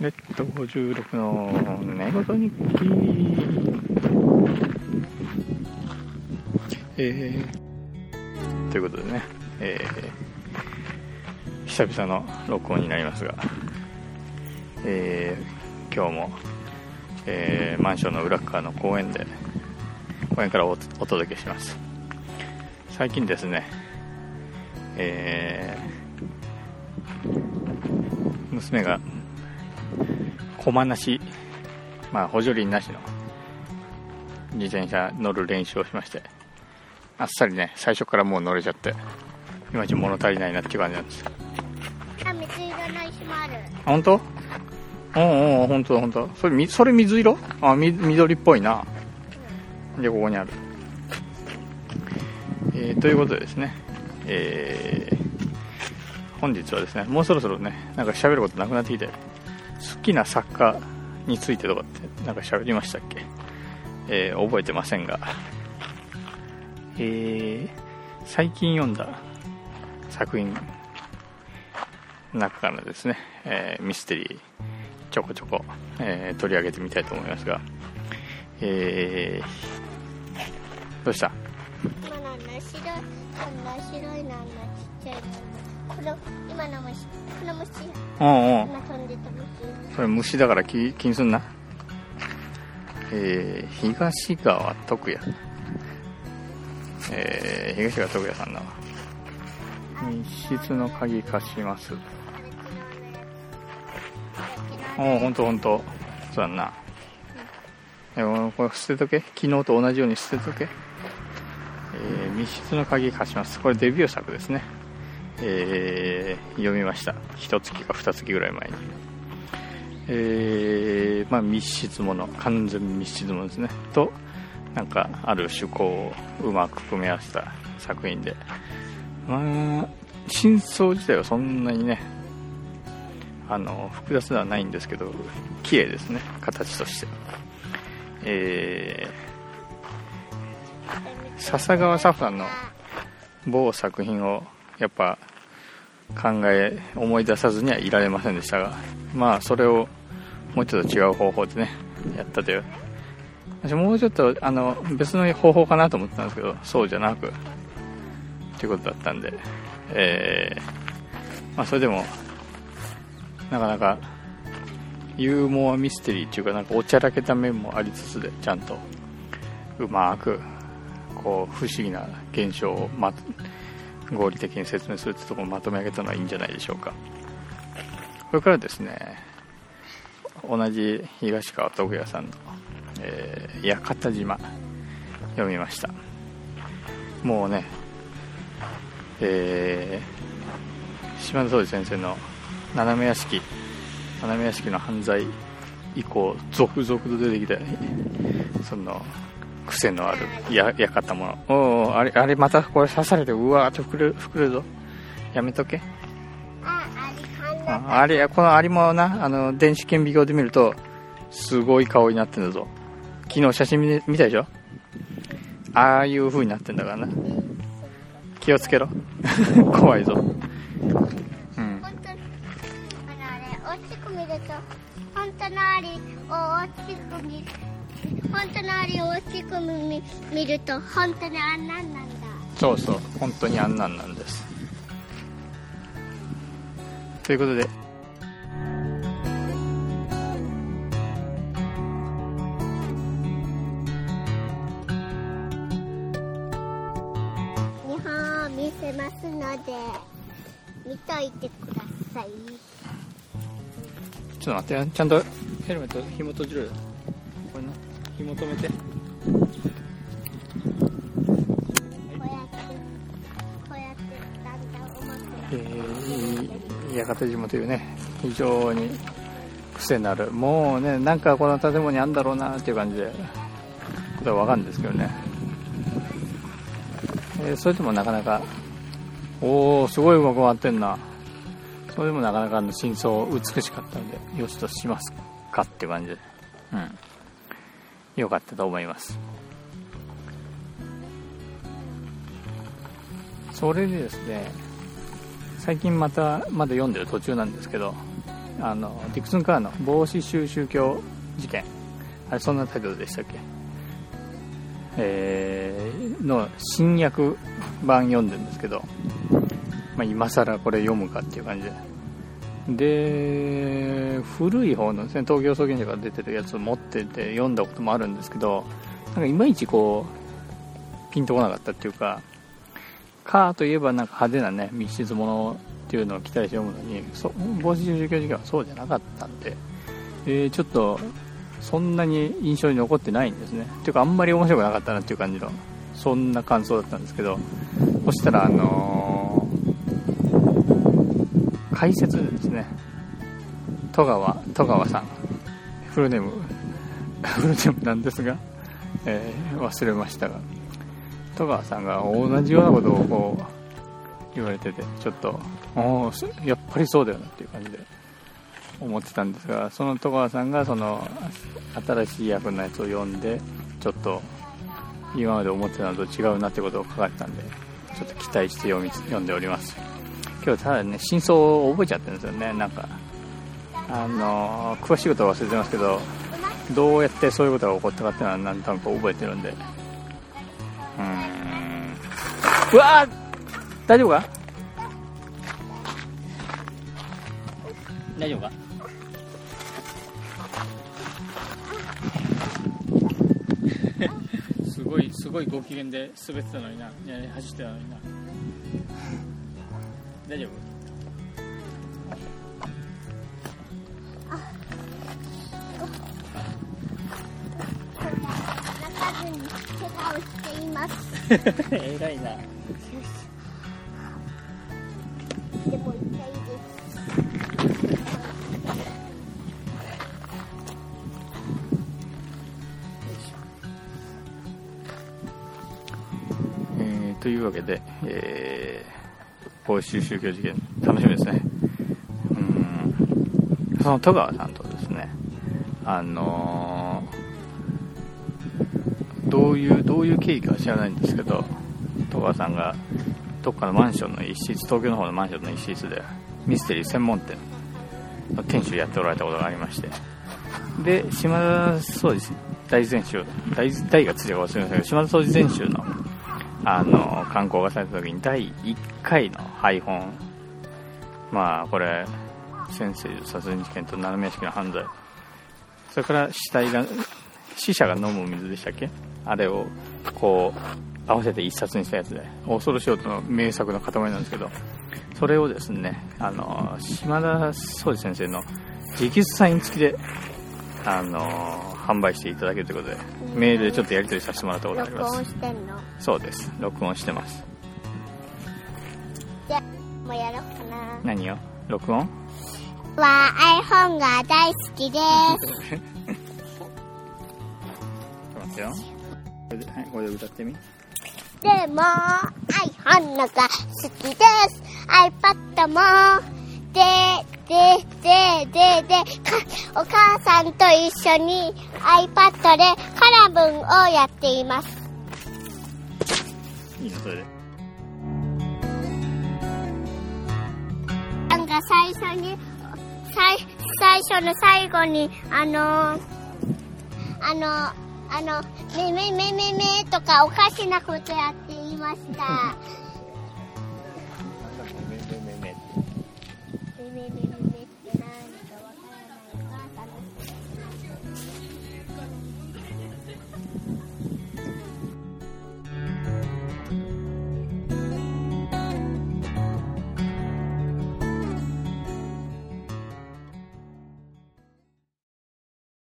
ネット56の寝言日記。えー、ということでね、えー、久々の録音になりますが、えー、今日も、えー、マンションの裏側の公園で公園からおお届けします。最近ですね、えー、娘が駒なし、まあ、補助輪なしの。自転車乗る練習をしまして。あっさりね最初からもう乗れちゃって。いまいち物足りないなって感じなんです。あ水色の石もある。本当？うんうん本当本当それみそれ水色？あみ緑っぽいな。でここにある。えー、ということでですね。えー、本日はですねもうそろそろねなんか喋ることなくなってきて好きな作家についてとかってなんか喋りましたっけ、えー、覚えてませんが、えー、最近読んだ作品の中からですね、えー、ミステリーちょこちょこ、えー、取り上げてみたいと思いますが、えー、どうした？今の白白いなんだちっちゃいこの今の虫この虫。うんうん。今飛んでた虫。それ虫だから気気にすんな。えー、東川徳也。えー、東川徳也さんの密室の鍵貸します。おおほんとほんと。そうだな。でもこれ捨てとけ。昨日と同じように捨てとけ。えー、密室の鍵貸します。これデビュー作ですねえー、読みました。一月か二月ぐらい前に。えー、まあ密室もの完全密室ものですね。となんかある趣向をうまく組み合わせた作品で。まあ真相自体はそんなにねあの複雑ではないんですけど綺麗ですね。形として。えー、笹川サフランの某作品をやっぱ考え思い出さずにはいられませんでしたがまあそれをもうちょっと違う方法でねやったという。私もうちょっとあの別の方法かなと思ってたんですけどそうじゃなくということだったんでえー、まあそれでもなかなかユーモアミステリーっていうかなんかおちゃらけた面もありつつでちゃんとうまくこう不思議な現象を、ま、合理的に説明するってところをまとめ上げたのはいいんじゃないでしょうか。それからですね同じ東川徳也さんの「えー、屋形島」読みました。もうねえー、島田総司先生の斜め屋敷斜め屋敷の犯罪以降続々と出てきたその癖のあるややかったものおおあれあれまたこれ刺されてうわーっと膨れる膨れるぞ。やめとけ。ああれああれこのアリもなあの電子顕微鏡で見るとすごい顔になってんだぞ。昨日写真見見たでしょ？ああいう風になってんだからな。気をつけろ。怖いぞ。うん。本当にあれあれ大きく見ると本当のアリを大きく見本当のアリを大きく見見ると本当にあんなんなんだ。そうそう本当にあんなんなんです。ということで日本を見せますので見といてください。ちょっと待ってよ。ちゃんとヘルメット紐閉じろよ。これな紐止めて。こうやってこうやってだんだんうまくなえるー、屋形島というね。非常に癖になる。もうねなんかこの建物にあるんだろうなっていう感じで。ことは分かるんですけどね、えーそれでもなかなかおおすごいうまく回ってんな。それでもなかなかあの真相美しかったんでよしとしますかって感じ。でうん良かったと思います。それでですね最近またまだ読んでる途中なんですけどあのディクソン・カーの帽子収集教事件。あれそんなタイトルでしたっけ？えー、の新訳版読んでるんですけど、まあ、今更これ読むかっていう感じで。で古い方のですね東京創建者が出てるやつを持ってて読んだこともあるんですけどなんかいまいちこうピンとこなかったっていうかカーといえばなんか派手なね密室ものっていうのを期待して読むのにそ帽子宗教事件はそうじゃなかったんで、えー、ちょっとそんなに印象に残ってないんですね。っていうかあんまり面白くなかったなっていう感じのそんな感想だったんですけどそしたらあのー、解説ですね。戸川戸川さん。フルネーム フルネームなんですが、えー、忘れましたが戸川さんが同じようなことをこう言われててちょっとやっぱりそうだよなっていう感じで思ってたんですがその戸川さんがその新しい役のやつを読んでちょっと今まで思ってたのと違うなってことを書かれたんでちょっと期待して読み読んでおります。今日ただね真相を覚えちゃってるんですよね。なんかあの詳しいことは忘れてますけどどうやってそういうことが起こったかっていうのは何となく覚えてるんで。うーん。うわ大丈夫か？大丈夫か？すごいすごいご機嫌で滑ってたのにな。走ってたのにな大丈夫？偉いな。でも一回です。えー、というわけで、えー、報酬宗教事件楽しみですね。うん。その戸川さんとですね、あのー、どういう、どういう経緯かは知らないんですけど、戸川さんがどっかのマンションの一室東京の方のマンションの一室でミステリー専門店の店主やっておられたことがありましてで島田総司大全集大大がつい忘れませんけど島田総司全集のあの観光がされた時に第1回の配本。まあこれ先生殺人事件と七名式の犯罪。それから死体が死者が飲む水でしたっけ？あれをこう合わせて一冊にしたやつで。恐ろしい音の名作の塊なんですけど。それをですねあの島田総司先生の直筆サイン付きであの販売していただけるということでメールでちょっとやり取りさせてもらったことがあります。録音してんの？そうです。録音してます。じゃもうやろうかな。何よ録音？は iPhone が大好きです。待ってよ。これで,、はい、これで歌ってみ。でも iPhone のが好きです。iPad も。でででででお母さんと一緒に iPad でカラブンをやっていますいいそれでなんか最初に最最初の最後にあのあのあの、めめめめめとかおかしなことやっていました。baby, baby.